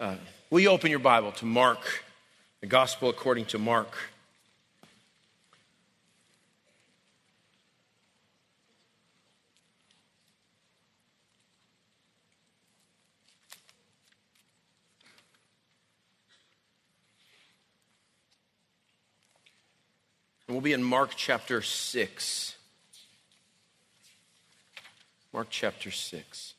Uh, will you open your Bible to Mark, the Gospel according to Mark? And we'll be in Mark chapter 6. Mark chapter 6.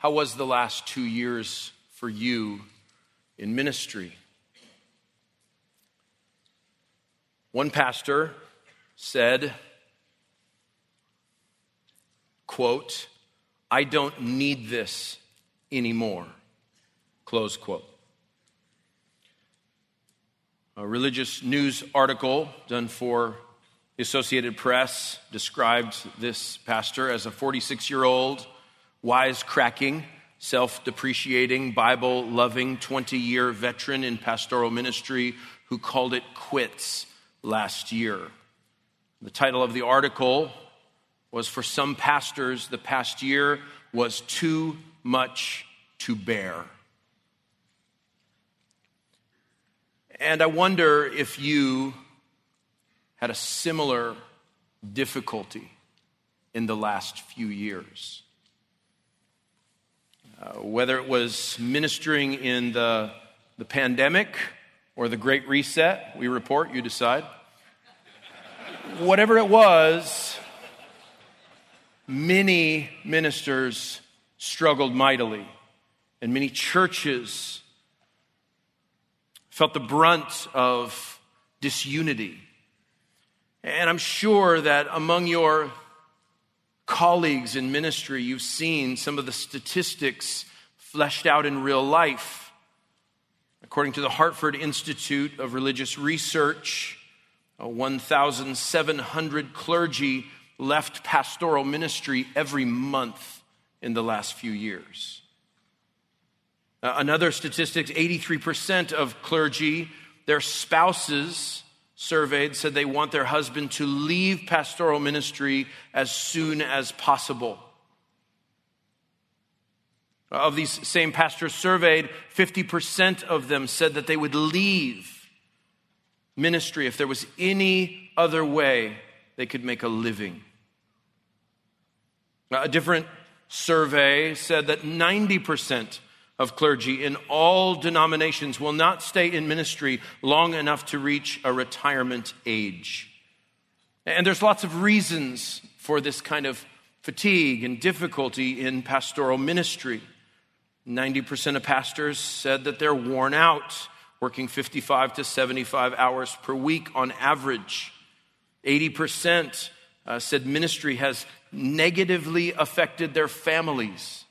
How was the last two years for you in ministry? One pastor said, quote, I don't need this anymore, close quote. A religious news article done for the Associated Press described this pastor as a 46 year old wisecracking, self depreciating, Bible loving 20 year veteran in pastoral ministry who called it quits last year. The title of the article was For Some Pastors, the past year was too much to bear. And I wonder if you had a similar difficulty in the last few years. Uh, whether it was ministering in the, the pandemic or the Great Reset, we report, you decide. Whatever it was, many ministers struggled mightily, and many churches felt the brunt of disunity. And I'm sure that among your colleagues in ministry, you've seen some of the statistics fleshed out in real life. According to the Hartford Institute of Religious Research, uh, 1,700 clergy left pastoral ministry every month in the last few years. Uh, another statistic 83% of clergy, their spouses, surveyed said they want their husband to leave pastoral ministry as soon as possible. Of these same pastors surveyed, 50% of them said that they would leave ministry if there was any other way they could make a living. A different survey said that 90% of clergy in all denominations will not stay in ministry long enough to reach a retirement age. And there's lots of reasons for this kind of fatigue and difficulty in pastoral ministry. 90% of pastors said that they're worn out, working 55 to 75 hours per week on average. 80% uh, said ministry has negatively affected their families.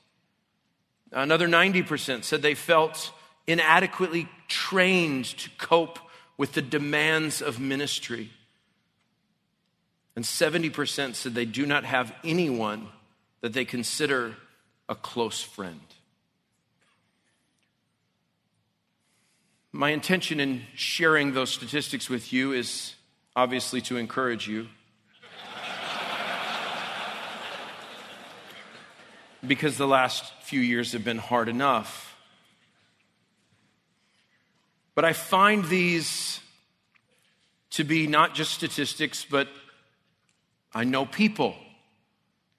Another 90% said they felt inadequately trained to cope with the demands of ministry. And 70% said they do not have anyone that they consider a close friend. My intention in sharing those statistics with you is obviously to encourage you. Because the last few years have been hard enough. But I find these to be not just statistics, but I know people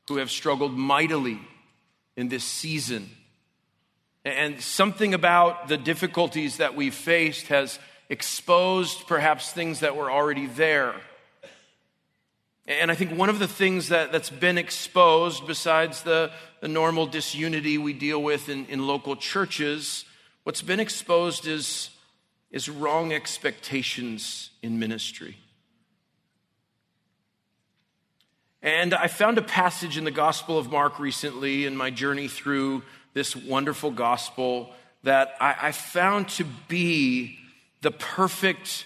who have struggled mightily in this season. And something about the difficulties that we've faced has exposed perhaps things that were already there. And I think one of the things that, that's been exposed, besides the, the normal disunity we deal with in, in local churches, what's been exposed is, is wrong expectations in ministry. And I found a passage in the Gospel of Mark recently in my journey through this wonderful gospel that I, I found to be the perfect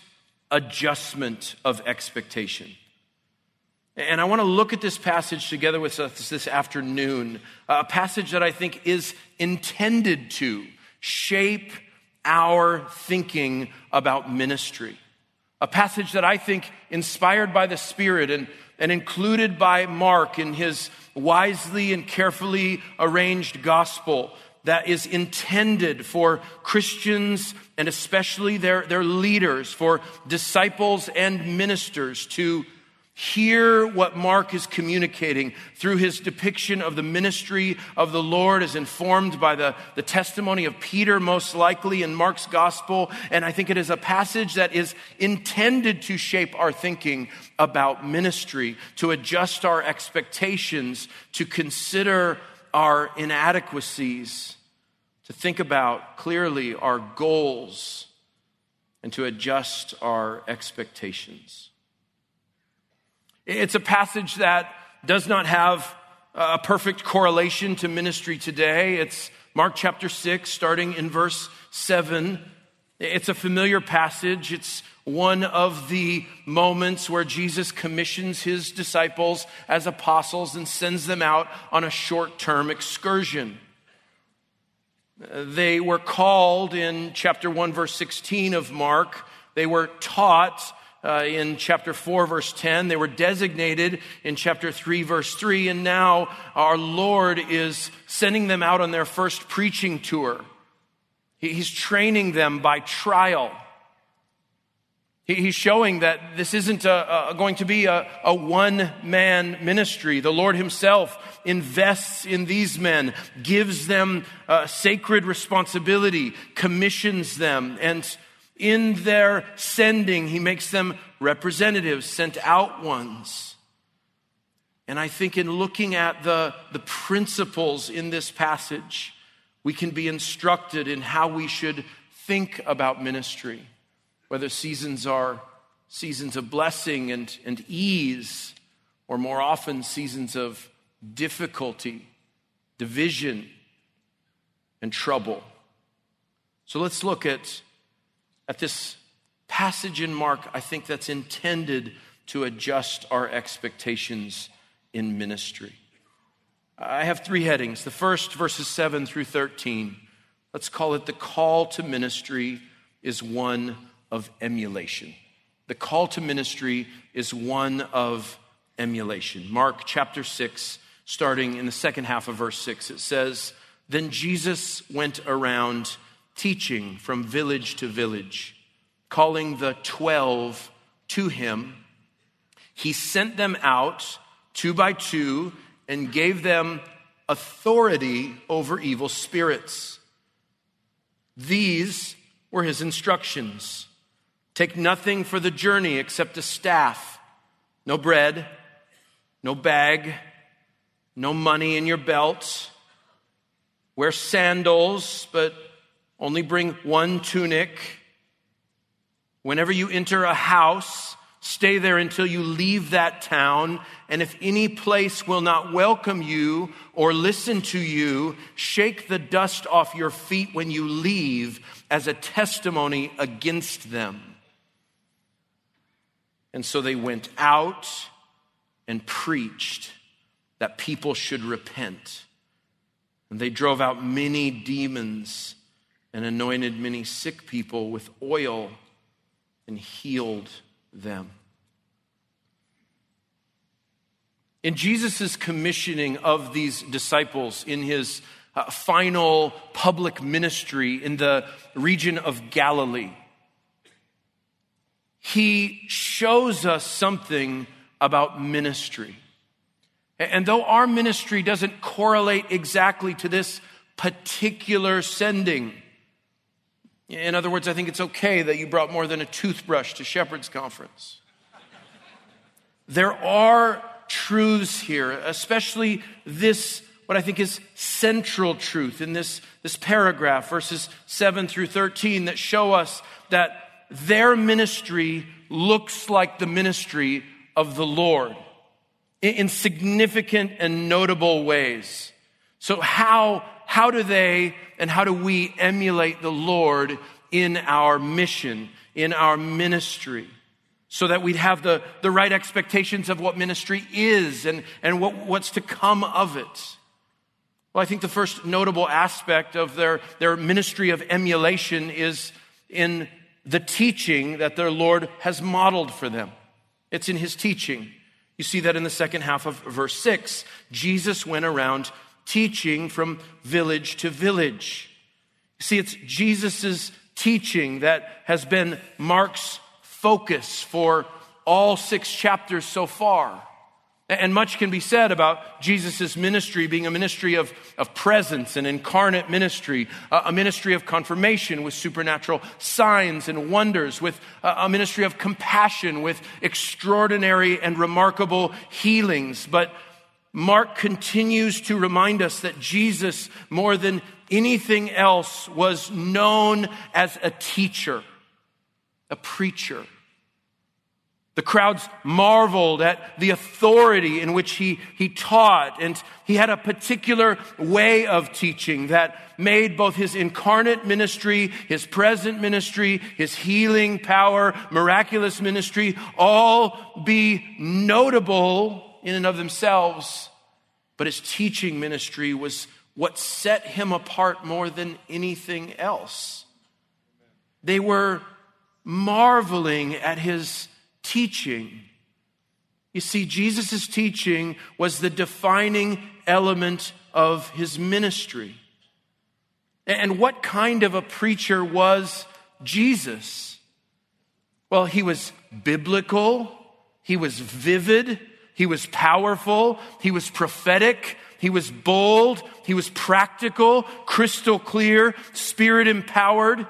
adjustment of expectation. And I want to look at this passage together with us this afternoon, a passage that I think is intended to shape our thinking about ministry, a passage that I think inspired by the Spirit and, and included by Mark in his wisely and carefully arranged gospel that is intended for Christians and especially their, their leaders, for disciples and ministers to hear what Mark is communicating through his depiction of the ministry of the Lord as informed by the, the testimony of Peter, most likely in Mark's gospel. And I think it is a passage that is intended to shape our thinking about ministry, to adjust our expectations, to consider our inadequacies, to think about clearly our goals, and to adjust our expectations. It's a passage that does not have a perfect correlation to ministry today. It's Mark chapter 6, starting in verse 7. It's a familiar passage. It's one of the moments where Jesus commissions his disciples as apostles and sends them out on a short term excursion. They were called in chapter 1, verse 16 of Mark. They were taught uh, in chapter 4, verse 10. They were designated in chapter 3, verse 3. And now our Lord is sending them out on their first preaching tour. He's training them by trial. He's showing that this isn't a, a, going to be a, a one man ministry. The Lord Himself invests in these men, gives them sacred responsibility, commissions them, and in their sending, He makes them representatives, sent out ones. And I think in looking at the, the principles in this passage, we can be instructed in how we should think about ministry whether seasons are seasons of blessing and, and ease, or more often seasons of difficulty, division, and trouble. So let's look at, at this passage in Mark, I think that's intended to adjust our expectations in ministry. I have three headings. The first, verses 7 through 13. Let's call it the call to ministry is one of emulation. The call to ministry is one of emulation. Mark chapter 6, starting in the second half of verse 6, it says, Then Jesus went around teaching from village to village, calling the twelve to him. He sent them out two by two and gave them authority over evil spirits. These were his instructions. Take nothing for the journey except a staff, no bread, no bag, no money in your belt. Wear sandals, but only bring one tunic. Whenever you enter a house, stay there until you leave that town. And if any place will not welcome you or listen to you, shake the dust off your feet when you leave as a testimony against them. And so they went out and preached that people should repent. And they drove out many demons and anointed many sick people with oil and healed them. In Jesus' commissioning of these disciples in his uh, final public ministry in the region of Galilee, he shows us something about ministry. And though our ministry doesn't correlate exactly to this particular sending, in other words, I think it's okay that you brought more than a toothbrush to Shepherd's Conference. There are truths here, especially this, what I think is central truth in this, this paragraph, verses 7 through 13, that show us that their ministry looks like the ministry of the Lord in significant and notable ways. So, how, how do they and how do we emulate the Lord in our mission, in our ministry? So that we'd have the, the right expectations of what ministry is and, and what, what's to come of it. Well, I think the first notable aspect of their, their ministry of emulation is in the teaching that their Lord has modeled for them. It's in his teaching. You see that in the second half of verse 6. Jesus went around teaching from village to village. See, it's Jesus' teaching that has been Mark's focus for all six chapters so far. And much can be said about Jesus' ministry being a ministry of, of presence, an incarnate ministry, a, ministry of confirmation with supernatural signs and wonders, with a, a ministry of compassion, with extraordinary and remarkable healings. But Mark continues to remind us that Jesus, more than anything else, was known as a teacher, a preacher. The crowds marveled at the authority in which he, he taught, and he had a particular way of teaching that made both his incarnate ministry, his present ministry, his healing power, miraculous ministry, all be notable in and of themselves. But his teaching ministry was what set him apart more than anything else. They were marveling at his teaching. You see, Jesus' teaching was the defining element of his ministry. And what kind of a preacher was Jesus? Well, he was biblical, he was vivid, he was powerful, he was prophetic, he was bold, he was practical, crystal clear, spirit empowered.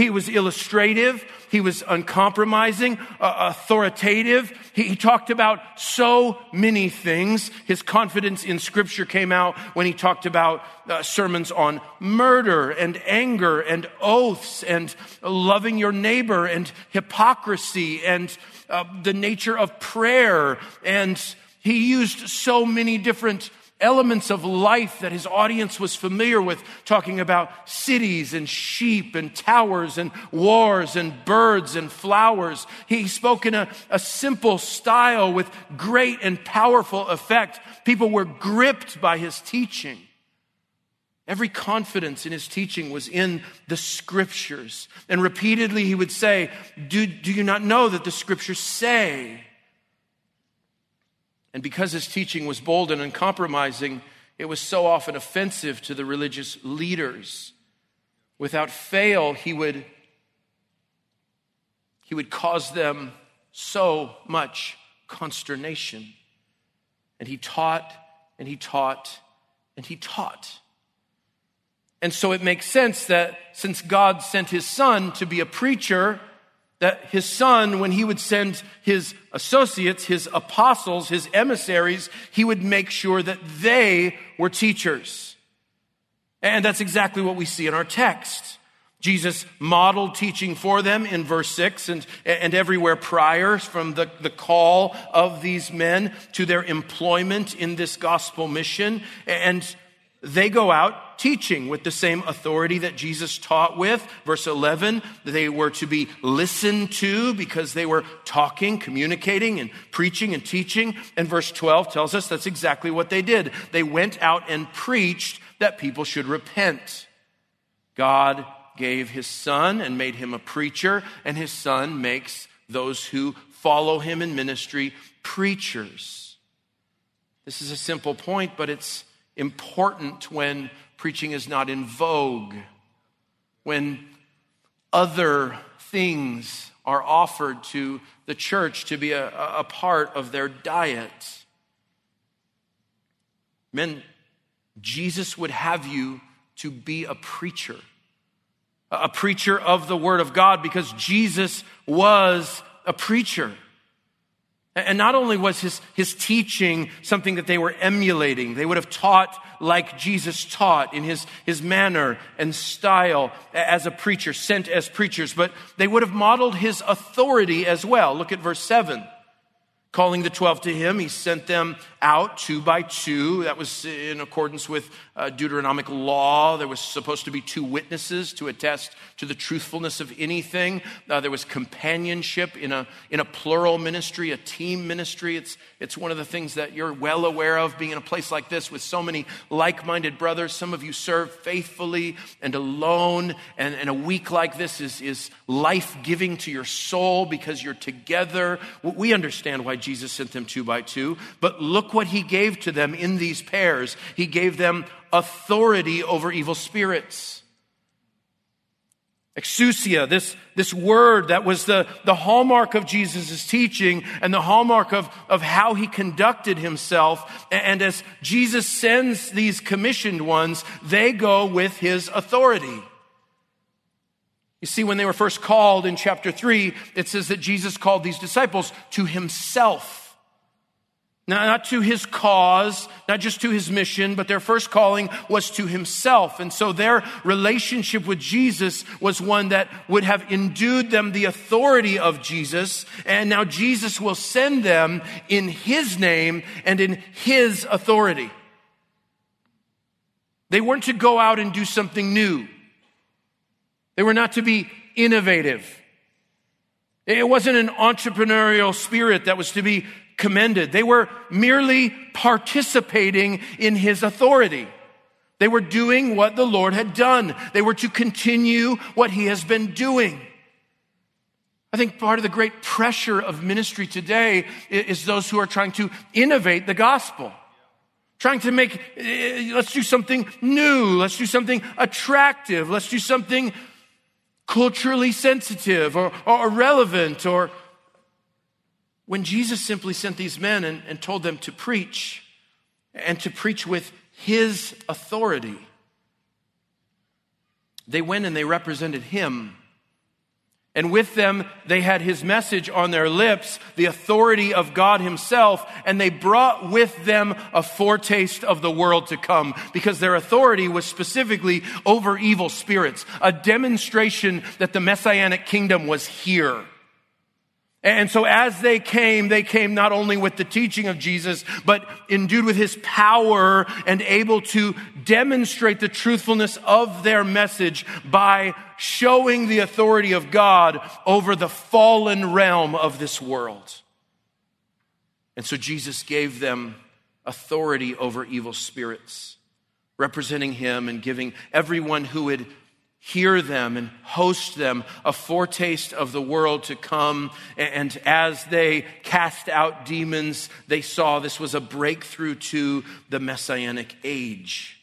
He was illustrative. He was uncompromising, uh, authoritative. He, he, talked about so many things. His confidence in Scripture came out when he talked about uh, sermons on murder and anger and oaths and loving your neighbor and hypocrisy and uh, the nature of prayer. And he used so many different elements of life that his audience was familiar with, talking about cities and sheep and towers and wars and birds and flowers. He spoke in a, a simple style with great and powerful effect. People were gripped by his teaching. Every confidence in his teaching was in the scriptures. And repeatedly he would say, Do, do you not know that the scriptures say? And because his teaching was bold and uncompromising, it was so often offensive to the religious leaders. Without fail, he would, he would cause them so much consternation. And he taught and he taught and he taught. And so it makes sense that since God sent his son to be a preacher, that his son, when he would send his associates, his apostles, his emissaries, he would make sure that they were teachers. And that's exactly what we see in our text. Jesus modeled teaching for them in verse 6 and, and everywhere prior from the, the call of these men to their employment in this gospel mission. And they go out teaching with the same authority that Jesus taught with. Verse 11, they were to be listened to because they were talking, communicating, and preaching and teaching. And verse 12 tells us that's exactly what they did. They went out and preached that people should repent. God gave his son and made him a preacher, and his son makes those who follow him in ministry preachers. This is a simple point, but it's important when preaching is not in vogue, when other things are offered to the church to be a, a part of their diet. Men, Jesus would have you to be a preacher, a preacher of the Word of God, because Jesus was a preacher. And not only was his, his teaching something that they were emulating, they would have taught like Jesus taught in his, his manner and style as a preacher, sent as preachers, but they would have modeled his authority as well. Look at verse 7. Calling the 12 to him, he sent them out two by two. That was in accordance with uh, Deuteronomic law. There was supposed to be two witnesses to attest to the truthfulness of anything. Uh, there was companionship in a, in a plural ministry, a team ministry. It's, it's one of the things that you're well aware of being in a place like this with so many like minded brothers. Some of you serve faithfully and alone, and, and a week like this is, is life giving to your soul because you're together. We understand why Jesus sent them two by two. But look what he gave to them in these pairs. He gave them authority over evil spirits. Exousia, this, this word that was the, the hallmark of Jesus' teaching and the hallmark of, of how he conducted himself. And as Jesus sends these commissioned ones, they go with his authority. You see, when they were first called in chapter 3, it says that Jesus called these disciples to himself. Not to his cause, not just to his mission, but their first calling was to himself. And so their relationship with Jesus was one that would have endued them the authority of Jesus. And now Jesus will send them in his name and in his authority. They weren't to go out and do something new. They were not to be innovative. It wasn't an entrepreneurial spirit that was to be commended. They were merely participating in his authority. They were doing what the Lord had done. They were to continue what he has been doing. I think part of the great pressure of ministry today is those who are trying to innovate the gospel. Trying to make, eh, let's do something new. Let's do something attractive. Let's do something culturally sensitive or, or relevant or when Jesus simply sent these men and, and told them to preach and to preach with his authority. They went and they represented him and with them, they had his message on their lips, the authority of God himself, and they brought with them a foretaste of the world to come because their authority was specifically over evil spirits, a demonstration that the messianic kingdom was here. And so as they came, they came not only with the teaching of Jesus, but endued with his power and able to demonstrate the truthfulness of their message by showing the authority of God over the fallen realm of this world. And so Jesus gave them authority over evil spirits, representing him and giving everyone who would hear them and host them a foretaste of the world to come. And as they cast out demons, they saw this was a breakthrough to the messianic age.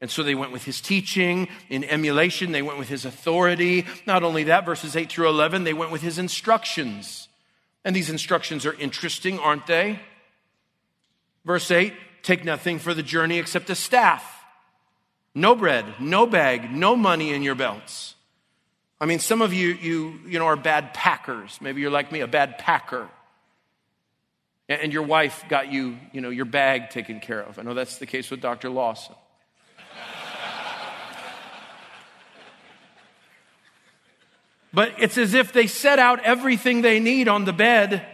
And so they went with his teaching in emulation. They went with his authority. Not only that, verses 8 through 11, they went with his instructions. And these instructions are interesting, aren't they? Verse 8 take nothing for the journey except a staff no bread, no bag, no money in your belts. I mean, some of you, you, you know, are bad packers. Maybe you're like me, a bad packer. And your wife got you, you know, your bag taken care of. I know that's the case with Dr. Lawson. but it's as if they set out everything they need on the bed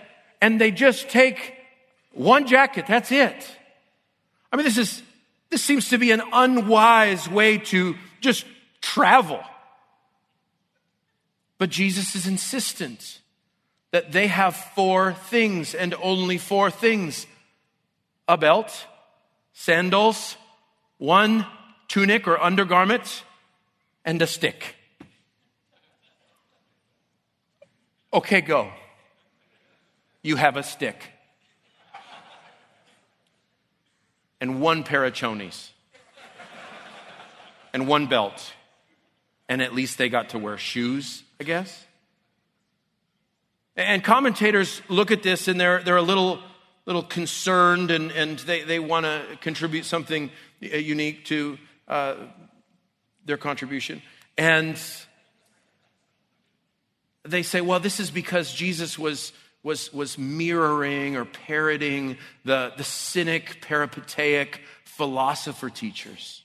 and they just take one jacket. That's it. I mean, this is this seems to be an unwise way to just travel. But Jesus is insistent that they have four things and only four things a belt, sandals, one tunic or undergarment, and a stick. Okay, go. You have a stick. And one pair of chonies and one belt. And at least they got to wear shoes, I guess. And commentators look at this and they're, they're a little, little concerned and, and they, they want to contribute something uh, unique to uh, their contribution. And they say, well, this is because Jesus was was, was mirroring or parroting the, the cynic, peripatetic philosopher teachers.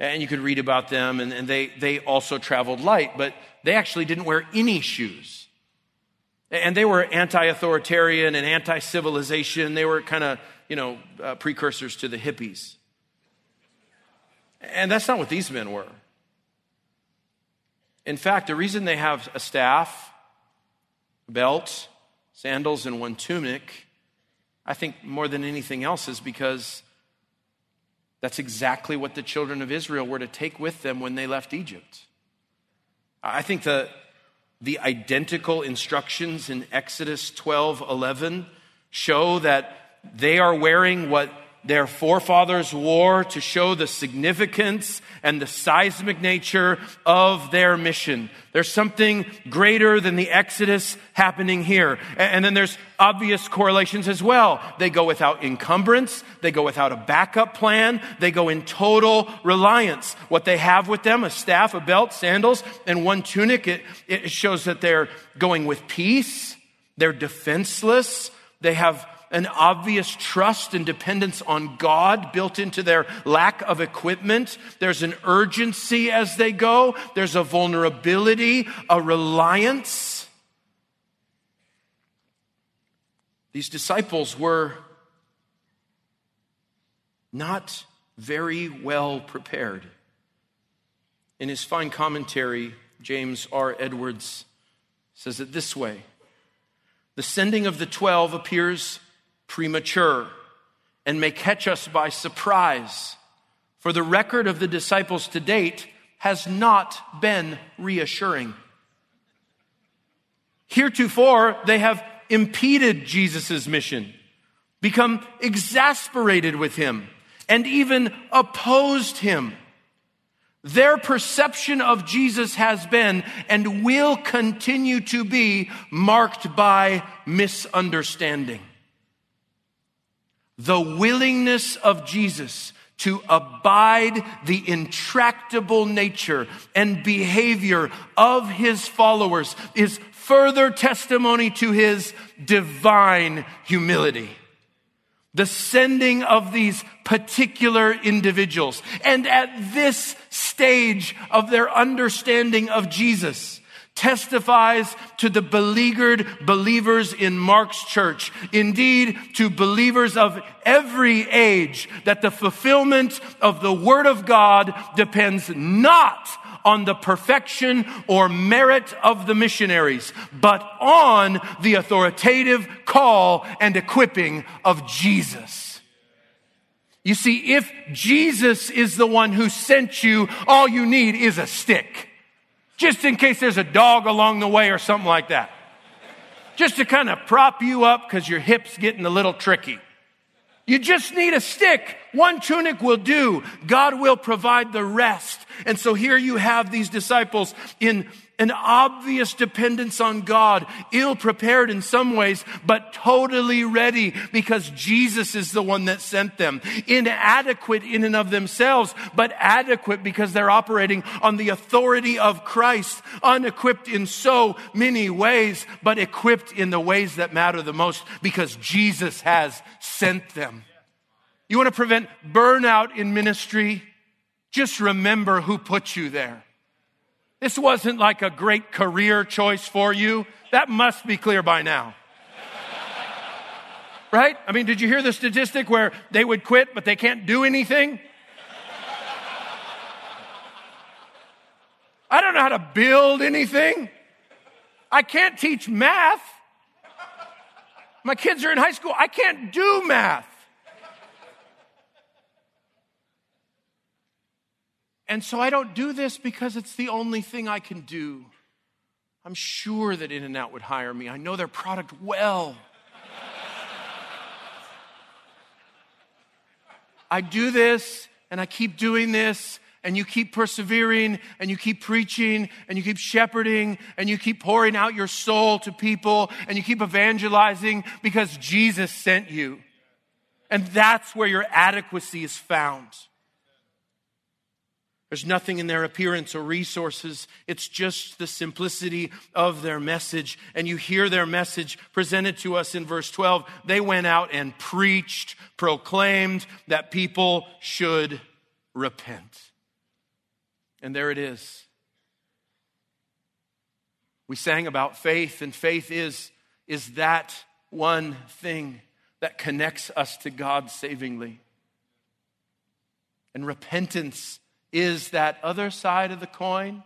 And you could read about them, and, and they, they also traveled light, but they actually didn't wear any shoes. And they were anti authoritarian and anti civilization. They were kind of, you know, uh, precursors to the hippies. And that's not what these men were. In fact, the reason they have a staff, belt, sandals, and one tunic, I think more than anything else, is because that's exactly what the children of Israel were to take with them when they left Egypt. I think the, the identical instructions in Exodus 12 11 show that they are wearing what their forefathers wore to show the significance and the seismic nature of their mission. There's something greater than the Exodus happening here. And then there's obvious correlations as well. They go without encumbrance. They go without a backup plan. They go in total reliance. What they have with them, a staff, a belt, sandals, and one tunic, it, it shows that they're going with peace. They're defenseless. They have an obvious trust and dependence on God built into their lack of equipment. There's an urgency as they go. There's a vulnerability, a reliance. These disciples were not very well prepared. In his fine commentary, James R. Edwards says it this way The sending of the twelve appears premature and may catch us by surprise. For the record of the disciples to date has not been reassuring. Heretofore, they have impeded Jesus' mission, become exasperated with him, and even opposed him. Their perception of Jesus has been and will continue to be marked by misunderstanding the willingness of Jesus to abide the intractable nature and behavior of his followers is further testimony to his divine humility. The sending of these particular individuals. And at this stage of their understanding of Jesus, testifies to the beleaguered believers in Mark's church, indeed to believers of every age, that the fulfillment of the Word of God depends not on the perfection or merit of the missionaries, but on the authoritative call and equipping of Jesus. You see, if Jesus is the one who sent you, all you need is a stick just in case there's a dog along the way or something like that. Just to kind of prop you up because your hip's getting a little tricky. You just need a stick. One tunic will do. God will provide the rest. And so here you have these disciples in an obvious dependence on God, ill prepared in some ways, but totally ready because Jesus is the one that sent them. Inadequate in and of themselves, but adequate because they're operating on the authority of Christ, unequipped in so many ways, but equipped in the ways that matter the most because Jesus has sent them. You want to prevent burnout in ministry? Just remember who put you there. This wasn't like a great career choice for you. That must be clear by now. right? I mean, did you hear the statistic where they would quit, but they can't do anything? I don't know how to build anything. I can't teach math. My kids are in high school. I can't do math. And so I don't do this because it's the only thing I can do. I'm sure that In N Out would hire me. I know their product well. I do this and I keep doing this and you keep persevering and you keep preaching and you keep shepherding and you keep pouring out your soul to people and you keep evangelizing because Jesus sent you. And that's where your adequacy is found. There's nothing in their appearance or resources. It's just the simplicity of their message. And you hear their message presented to us in verse 12. They went out and preached, proclaimed that people should repent. And there it is. We sang about faith, and faith is is that one thing that connects us to God savingly. And repentance is that other side of the coin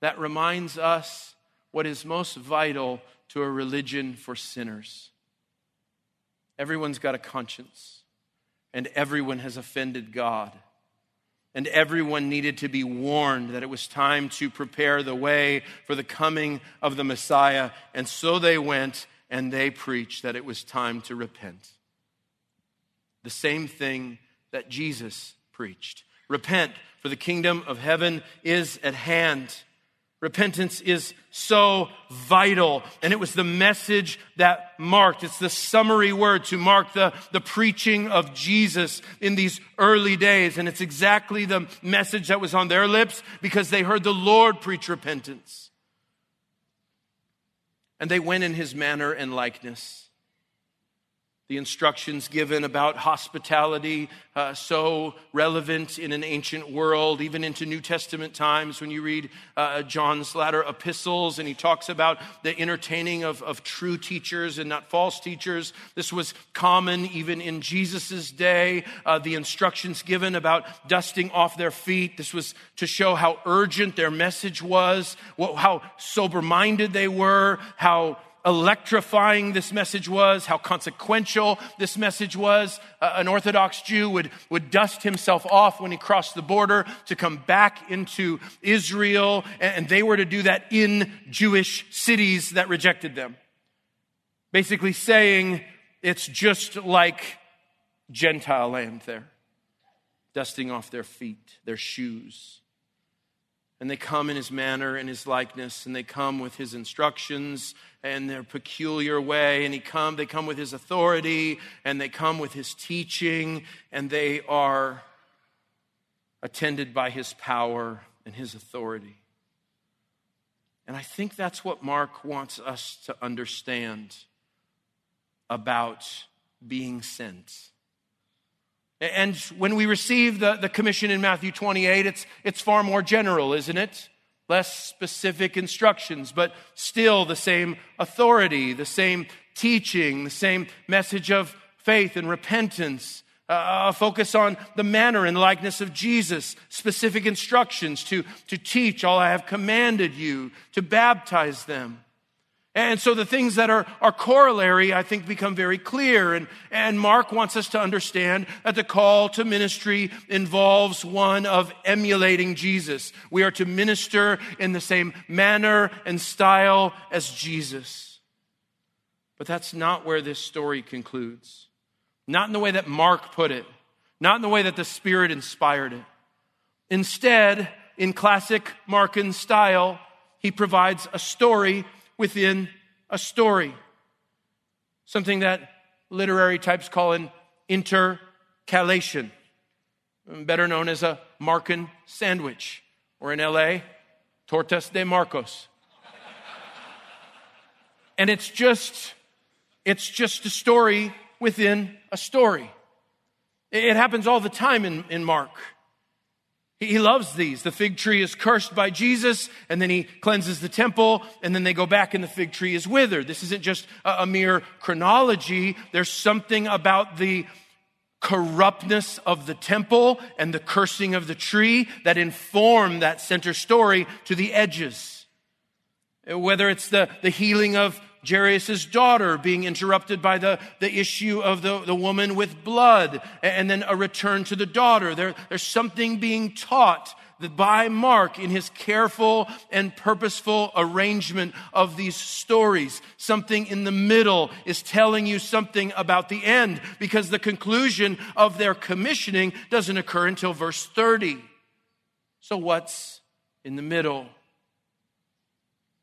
that reminds us what is most vital to a religion for sinners. Everyone's got a conscience, and everyone has offended God. And everyone needed to be warned that it was time to prepare the way for the coming of the Messiah. And so they went and they preached that it was time to repent. The same thing that Jesus preached Repent, for the kingdom of heaven is at hand. Repentance is so vital. And it was the message that marked, it's the summary word to mark the, the preaching of Jesus in these early days. And it's exactly the message that was on their lips because they heard the Lord preach repentance. And they went in his manner and likeness the instructions given about hospitality, uh, so relevant in an ancient world, even into New Testament times when you read uh, John's latter epistles and he talks about the entertaining of, of true teachers and not false teachers. This was common even in Jesus' day. Uh, the instructions given about dusting off their feet, this was to show how urgent their message was, what, how sober minded they were, how electrifying this message was, how consequential this message was. Uh, an Orthodox Jew would, would dust himself off when he crossed the border to come back into Israel, and, and they were to do that in Jewish cities that rejected them. Basically saying it's just like Gentile land there, dusting off their feet, their shoes. And they come in his manner and his likeness, and they come with his instructions and their peculiar way. And he come, they come with his authority, and they come with his teaching, and they are attended by his power and his authority. And I think that's what Mark wants us to understand about being sent. And when we receive the, the commission in Matthew 28, it's, it's far more general, isn't it? Less specific instructions, but still the same authority, the same teaching, the same message of faith and repentance, uh, a focus on the manner and likeness of Jesus, specific instructions to, to teach all I have commanded you, to baptize them. And so the things that are, are corollary, I think, become very clear. And, and Mark wants us to understand that the call to ministry involves one of emulating Jesus. We are to minister in the same manner and style as Jesus. But that's not where this story concludes. Not in the way that Mark put it, not in the way that the Spirit inspired it. Instead, in classic Markan style, he provides a story within a story. Something that literary types call an intercalation, better known as a Markan sandwich, or in LA, tortas de Marcos. and it's just, it's just a story within a story. It happens all the time in, in Mark. He loves these. The fig tree is cursed by Jesus, and then he cleanses the temple, and then they go back and the fig tree is withered. This isn't just a, mere chronology. There's something about the corruptness of the temple and the cursing of the tree that inform that center story to the edges. Whether it's the, the healing of Jairus' daughter being interrupted by the, the issue of the, the woman with blood, and then a return to the daughter. There, there's something being taught by Mark in his careful and purposeful arrangement of these stories. Something in the middle is telling you something about the end because the conclusion of their commissioning doesn't occur until verse 30. So, what's in the middle?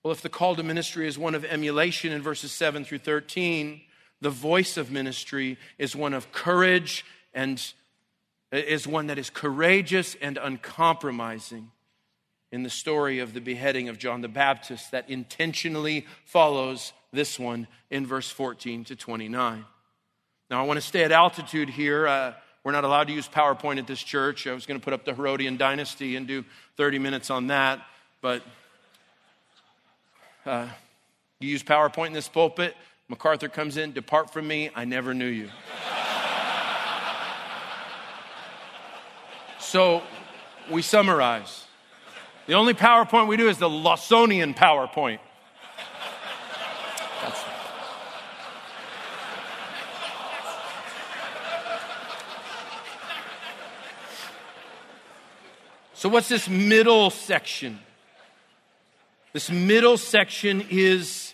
Well, if the call to ministry is one of emulation in verses 7 through 13, the voice of ministry is one of courage and is one that is courageous and uncompromising in the story of the beheading of John the Baptist that intentionally follows this one in verse 14 to 29. Now, I want to stay at altitude here. Uh, we're not allowed to use PowerPoint at this church. I was going to put up the Herodian dynasty and do 30 minutes on that, but uh, you use PowerPoint in this pulpit. MacArthur comes in, Depart from me, I never knew you. so we summarize. The only PowerPoint we do is the Lawsonian PowerPoint. That's so, what's this middle section? This middle section is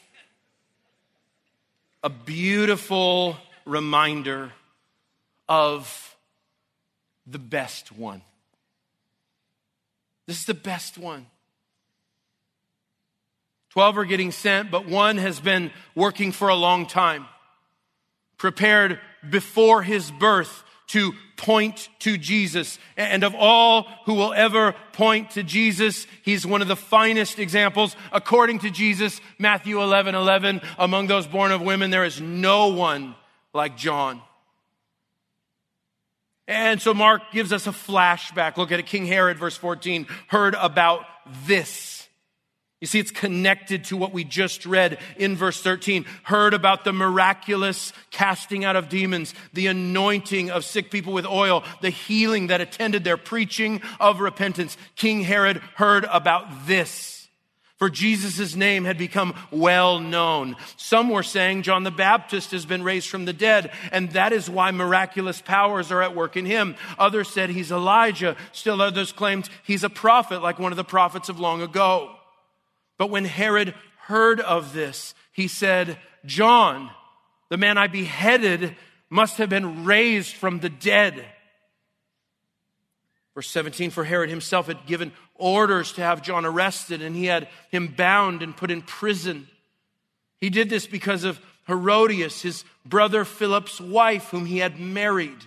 a beautiful reminder of the best one. This is the best one. Twelve are getting sent, but one has been working for a long time, prepared before his birth to point to Jesus. And of all who will ever point to Jesus, he's one of the finest examples. According to Jesus, Matthew 11, 11, among those born of women, there is no one like John. And so Mark gives us a flashback. Look at it. King Herod, verse 14, heard about this. You see, it's connected to what we just read in verse 13. Heard about the miraculous casting out of demons, the anointing of sick people with oil, the healing that attended their preaching of repentance. King Herod heard about this for Jesus' name had become well known. Some were saying John the Baptist has been raised from the dead, and that is why miraculous powers are at work in him. Others said he's Elijah. Still others claimed he's a prophet, like one of the prophets of long ago. But when Herod heard of this, he said, John, the man I beheaded, must have been raised from the dead. Verse 17, for Herod himself had given orders to have John arrested, and he had him bound and put in prison. He did this because of Herodias, his brother Philip's wife, whom he had married.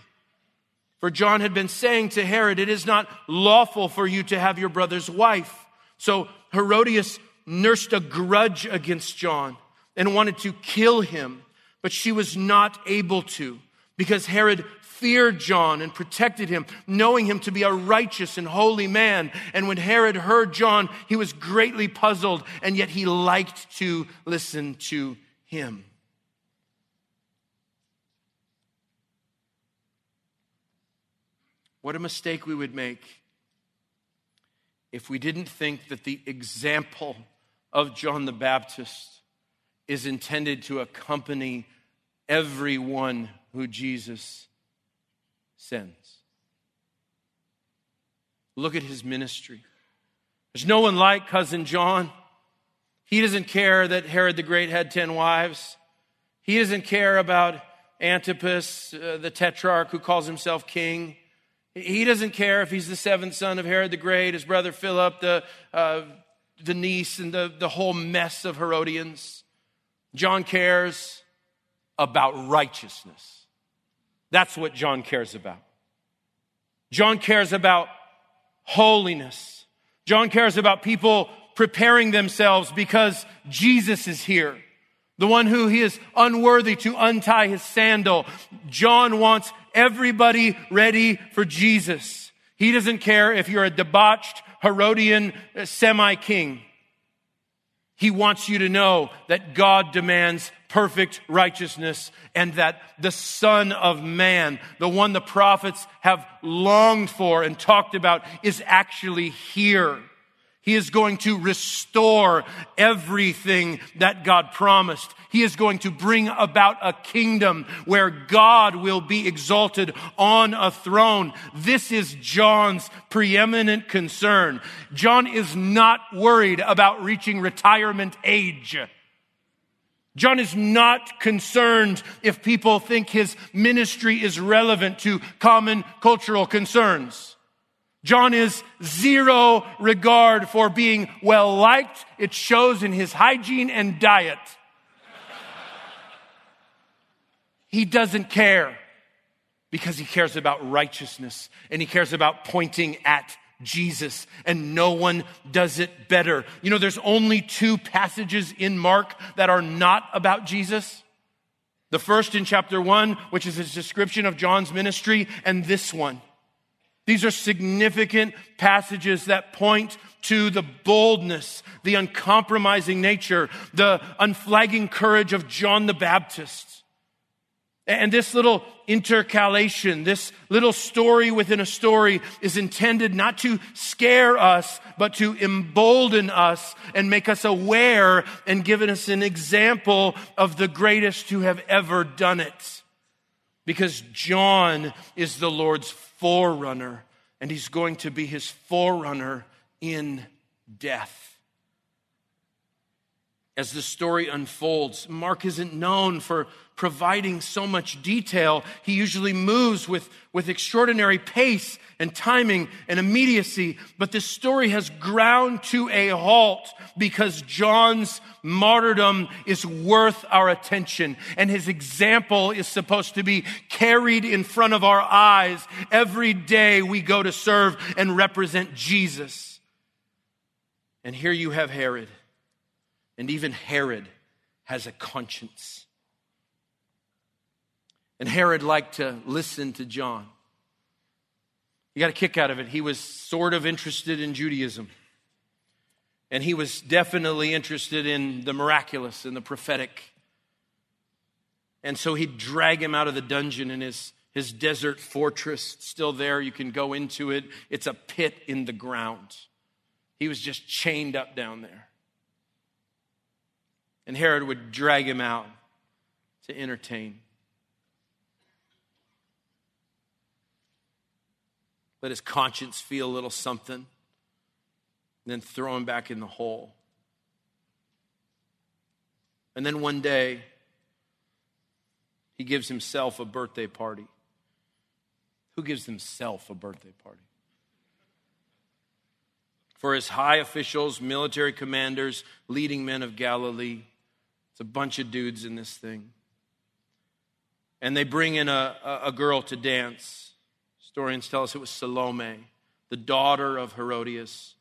For John had been saying to Herod, It is not lawful for you to have your brother's wife. So Herodias nursed a grudge against John and wanted to kill him, but she was not able to because Herod feared John and protected him, knowing him to be a righteous and holy man. And when Herod heard John, he was greatly puzzled, and yet he liked to listen to him. What a mistake we would make if we didn't think that the example of John the Baptist is intended to accompany everyone who Jesus sends. Look at his ministry. There's no one like cousin John. He doesn't care that Herod the Great had 10 wives. He doesn't care about Antipas, uh, the tetrarch who calls himself king. He doesn't care if he's the seventh son of Herod the Great, his brother Philip, the, uh, the niece, and the, the whole mess of Herodians. John cares about righteousness. That's what John cares about. John cares about holiness. John cares about people preparing themselves because Jesus is here. The one who he is unworthy to untie his sandal. John wants everybody ready for Jesus. He doesn't care if you're a debauched Herodian uh, semi king. He wants you to know that God demands perfect righteousness and that the Son of Man, the one the prophets have longed for and talked about, is actually here. He is going to restore everything that God promised. He is going to bring about a kingdom where God will be exalted on a throne. This is John's preeminent concern. John is not worried about reaching retirement age. John is not concerned if people think his ministry is relevant to common cultural concerns. John is zero regard for being well liked. It shows in his hygiene and diet. he doesn't care because he cares about righteousness and he cares about pointing at Jesus, and no one does it better. You know, there's only two passages in Mark that are not about Jesus. The first in chapter one, which is his description of John's ministry, and this one. These are significant passages that point to the boldness, the uncompromising nature, the unflagging courage of John the Baptist. And this little intercalation, this little story within a story is intended not to scare us, but to embolden us and make us aware and give us an example of the greatest who have ever done it. Because John is the Lord's forerunner, and he's going to be his forerunner in death. As the story unfolds, Mark isn't known for providing so much detail. He usually moves with, with extraordinary pace and timing and immediacy. But this story has ground to a halt because John's martyrdom is worth our attention. And his example is supposed to be carried in front of our eyes every day we go to serve and represent Jesus. And here you have Herod. And even Herod has a conscience. And Herod liked to listen to John. He got a kick out of it. He was sort of interested in Judaism. And he was definitely interested in the miraculous and the prophetic. And so he'd drag him out of the dungeon in his, his desert fortress, still there. You can go into it. It's a pit in the ground. He was just chained up down there. And Herod would drag him out to entertain. Let his conscience feel a little something, then throw him back in the hole. And then one day, he gives himself a birthday party. Who gives himself a birthday party? For his high officials, military commanders, leading men of Galilee. It's a bunch of dudes in this thing. And they bring in a, a girl to dance. Historians tell us it was Salome, the daughter of Herodias.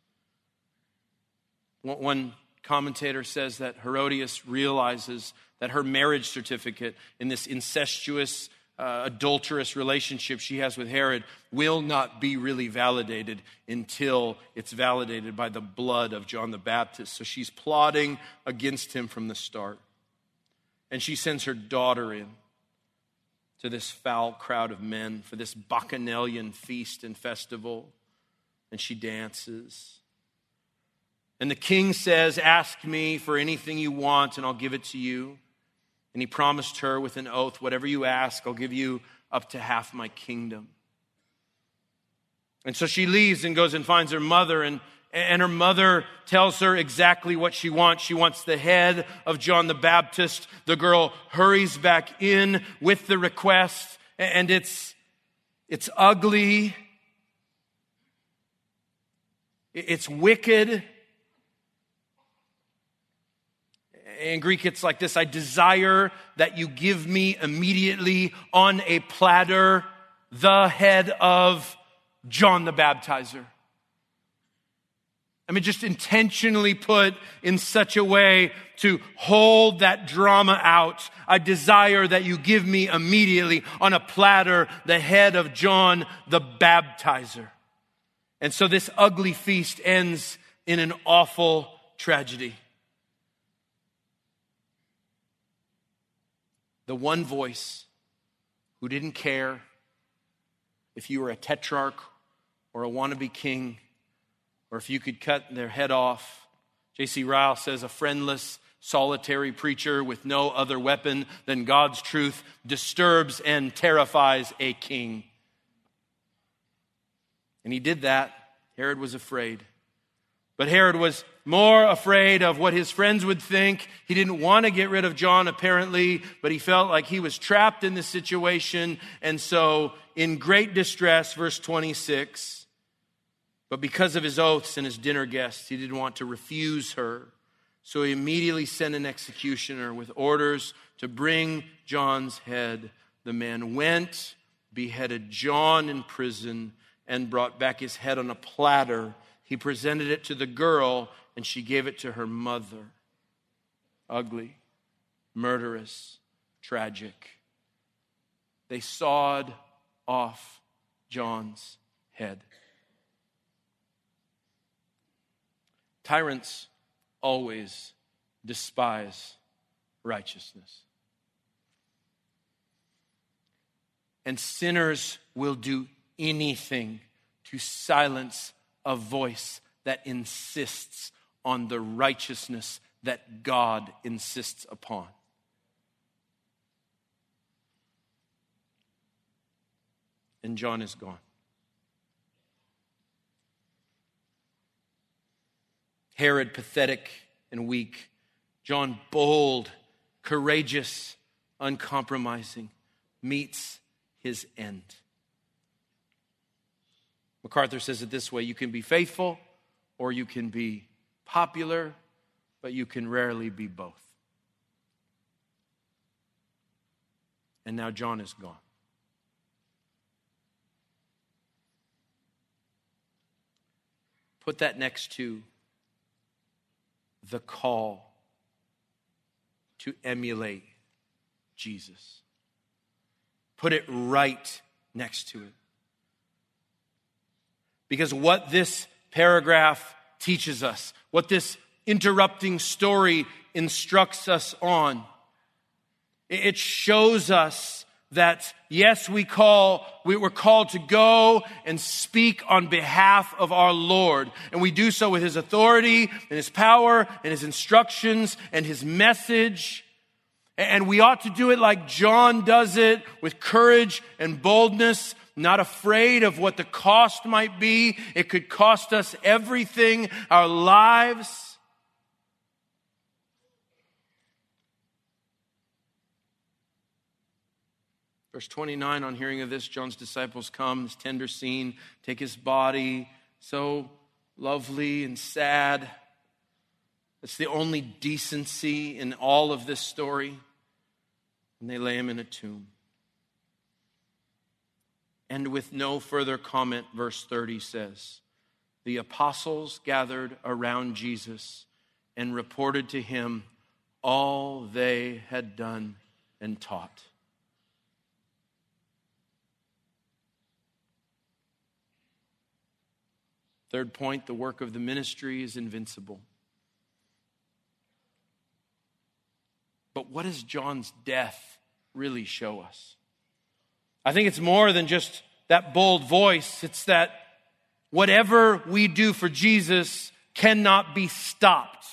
One commentator says that Herodias realizes that her marriage certificate in this incestuous, uh, adulterous relationship she has with Herod will not be really validated until it's validated by the blood of John the Baptist. So she's plotting against him from the start. And she sends her daughter in to this foul crowd of men for this bacchanalian feast and festival. And she dances. And the king says, Ask me for anything you want, and I'll give it to you. And he promised her with an oath, Whatever you ask, I'll give you up to half my kingdom. And so she leaves and goes and finds her mother, and and her mother tells her exactly what she wants. She wants the head of John the Baptist. The girl hurries back in with the request, and it's, it's ugly. It's wicked. In Greek, it's like this I desire that you give me immediately on a platter the head of John the Baptizer. I mean, just intentionally put in such a way to hold that drama out. I desire that you give me immediately on a platter the head of John the baptizer. And so this ugly feast ends in an awful tragedy. The one voice who didn't care if you were a tetrarch or a wannabe king or if you could cut their head off. J.C. Ryle says a friendless, solitary preacher with no other weapon than God's truth disturbs and terrifies a king. And he did that. Herod was afraid. But Herod was more afraid of what his friends would think. He didn't want to get rid of John, apparently, but he felt like he was trapped in this situation. And so, in great distress, verse 26, but because of his oaths and his dinner guests, he didn't want to refuse her. So he immediately sent an executioner with orders to bring John's head. The man went, beheaded John in prison, and brought back his head on a platter. He presented it to the girl, and she gave it to her mother. Ugly, murderous, tragic. They sawed off John's head. Tyrants always despise righteousness. And sinners will do anything to silence a voice that insists on the righteousness that God insists upon. And John is gone. Herod, pathetic and weak. John, bold, courageous, uncompromising, meets his end. MacArthur says it this way you can be faithful or you can be popular, but you can rarely be both. And now John is gone. Put that next to the call to emulate Jesus. Put it right next to it. Because what this paragraph teaches us, what this interrupting story instructs us on, it shows us that yes, we call, we were called to go and speak on behalf of our Lord. And we do so with his authority and his power and his instructions and his message. And we ought to do it like John does it with courage and boldness, not afraid of what the cost might be. It could cost us everything, our lives. Verse 29 On hearing of this, John's disciples come, this tender scene, take his body, so lovely and sad. It's the only decency in all of this story. And they lay him in a tomb. And with no further comment, verse 30 says, The apostles gathered around Jesus and reported to him all they had done and taught. Third point the work of the ministry is invincible. But what does John's death really show us? I think it's more than just that bold voice, it's that whatever we do for Jesus cannot be stopped.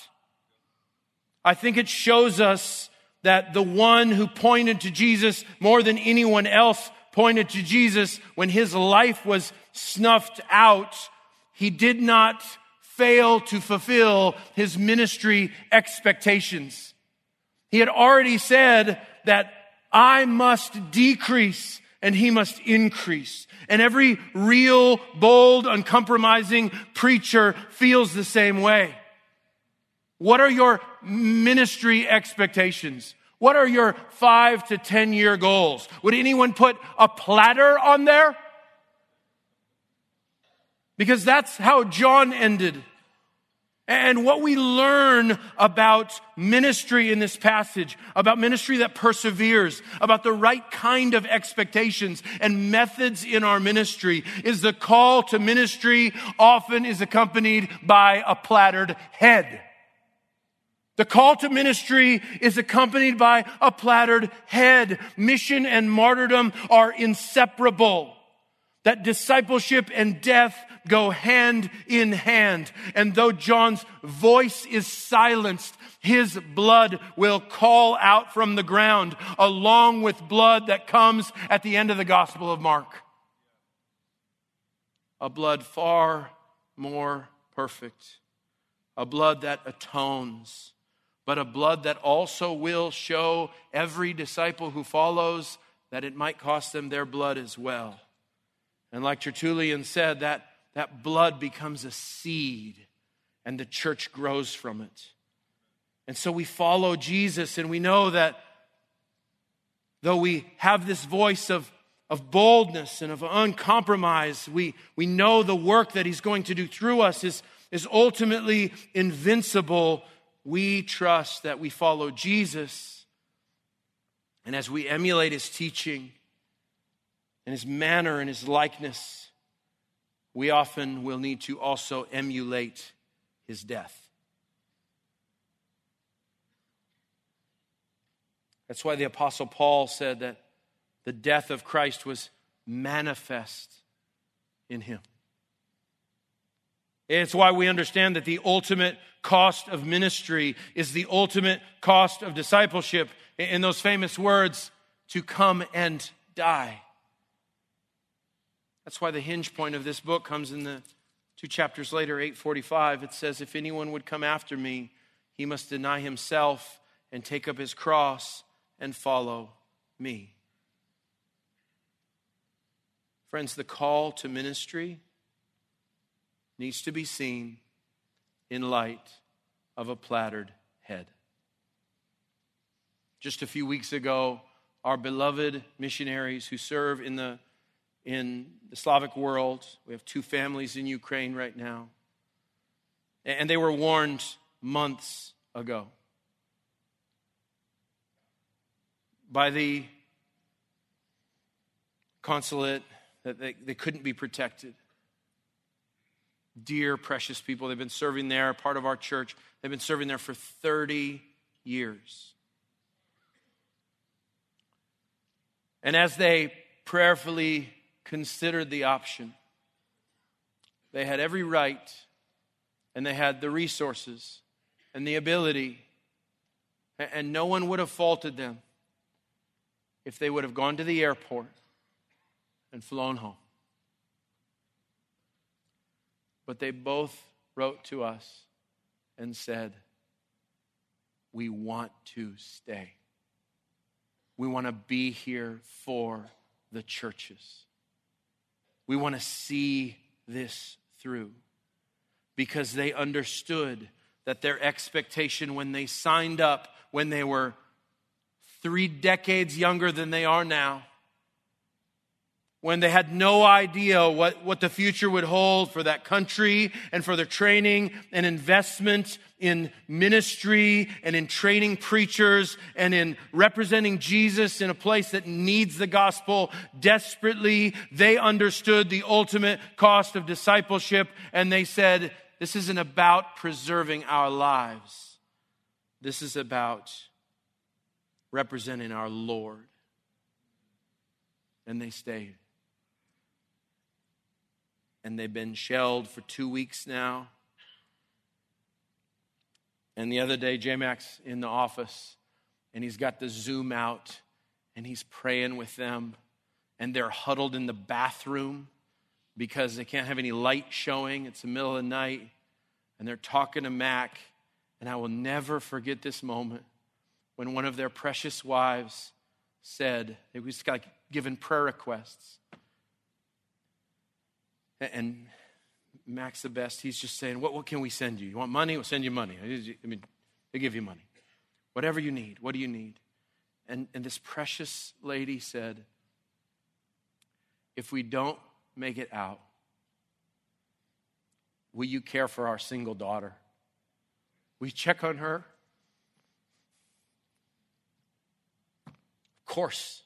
I think it shows us that the one who pointed to Jesus more than anyone else pointed to Jesus when his life was snuffed out he did not fail to fulfill his ministry expectations. He had already said that I must decrease and he must increase. And every real, bold, uncompromising preacher feels the same way. What are your ministry expectations? What are your five to 10 year goals? Would anyone put a platter on there? Because that's how John ended. And what we learn about ministry in this passage, about ministry that perseveres, about the right kind of expectations and methods in our ministry, is the call to ministry often is accompanied by a plattered head. The call to ministry is accompanied by a plattered head. Mission and martyrdom are inseparable. That discipleship and death go hand in hand. And though John's voice is silenced, his blood will call out from the ground along with blood that comes at the end of the Gospel of Mark. A blood far more perfect, a blood that atones, but a blood that also will show every disciple who follows that it might cost them their blood as well. And like Tertullian said, that that blood becomes a seed and the church grows from it. And so we follow Jesus and we know that though we have this voice of, of boldness and of uncompromise, we, we know the work that he's going to do through us is, is ultimately invincible. We trust that we follow Jesus. And as we emulate his teaching and his manner and his likeness, we often will need to also emulate his death. That's why the Apostle Paul said that the death of Christ was manifest in him. It's why we understand that the ultimate cost of ministry is the ultimate cost of discipleship. In those famous words, to come and die. That's why the hinge point of this book comes in the two chapters later, 845. It says, If anyone would come after me, he must deny himself and take up his cross and follow me. Friends, the call to ministry needs to be seen in light of a plattered head. Just a few weeks ago, our beloved missionaries who serve in the, in the Slavic world, we have two families in Ukraine right now, and they were warned months ago by the consulate that they, they couldn't be protected. Dear, precious people, they've been serving there, part of our church. They've been serving there for 30 years. And as they prayerfully considered the option, they had every right and they had the resources and the ability, and no one would have faulted them if they would have gone to the airport and flown home. But they both wrote to us and said, We want to stay. We want to be here for the churches. We want to see this through because they understood that their expectation when they signed up, when they were three decades younger than they are now, when they had no idea what, what the future would hold for that country and for their training and investment in ministry and in training preachers and in representing Jesus in a place that needs the gospel desperately. They understood the ultimate cost of discipleship and they said, This isn't about preserving our lives, this is about representing our Lord. And they stayed and they've been shelled for two weeks now. And the other day, J Max in the office, and he's got the Zoom out, and he's praying with them, and they're huddled in the bathroom because they can't have any light showing. It's the middle of the night, and they're talking to Mac. And I will never forget this moment when one of their precious wives said, it was like given prayer requests. And Max the best, he's just saying, what, what can we send you? You want money? We'll send you money. I mean, they give you money. Whatever you need, what do you need? And, and this precious lady said, if we don't make it out, will you care for our single daughter? You check on her? Of course.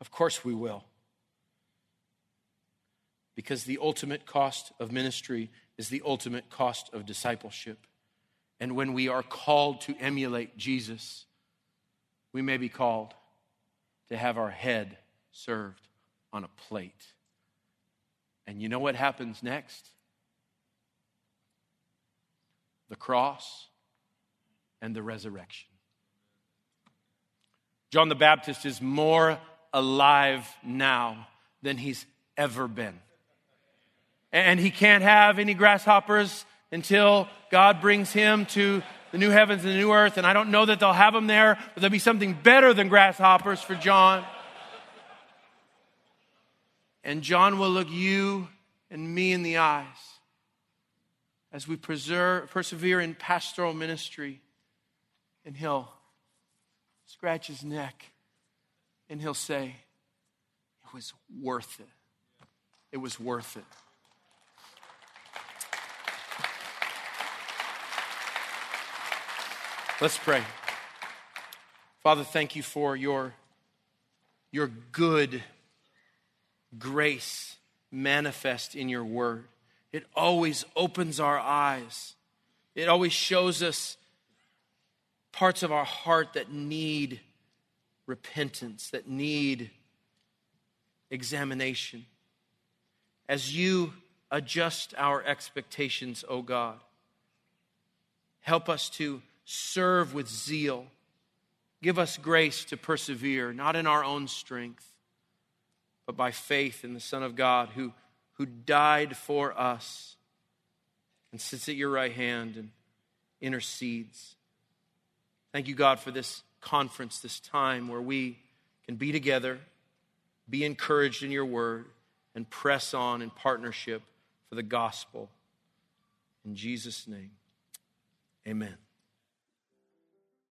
Of course we will because the ultimate cost of ministry is the ultimate cost of discipleship. And when we are called to emulate Jesus, we may be called to have our head served on a plate. And you know what happens next? The cross and the resurrection. John the Baptist is more alive now than he's ever been and he can't have any grasshoppers until God brings him to the new heavens and the new earth. And I don't know that they'll have them there, but there'll be something better than grasshoppers for John. And John will look you and me in the eyes as we preserve, persevere in pastoral ministry. And he'll scratch his neck and he'll say, It was worth it. It was worth it. Let's pray. Father, thank you for your, your good grace manifest in your word. it always opens our eyes. It always shows us parts of our heart that need repentance, that need examination. As you adjust our expectations, O oh God, help us to serve with zeal. Give us grace to persevere, not in our own strength, but by faith in the Son of God who, who died for us and sits at your right hand and intercedes. Thank you, God, for this conference, this time where we can be together, be encouraged in your word, and press on in partnership for the gospel. In Jesus' name, amen.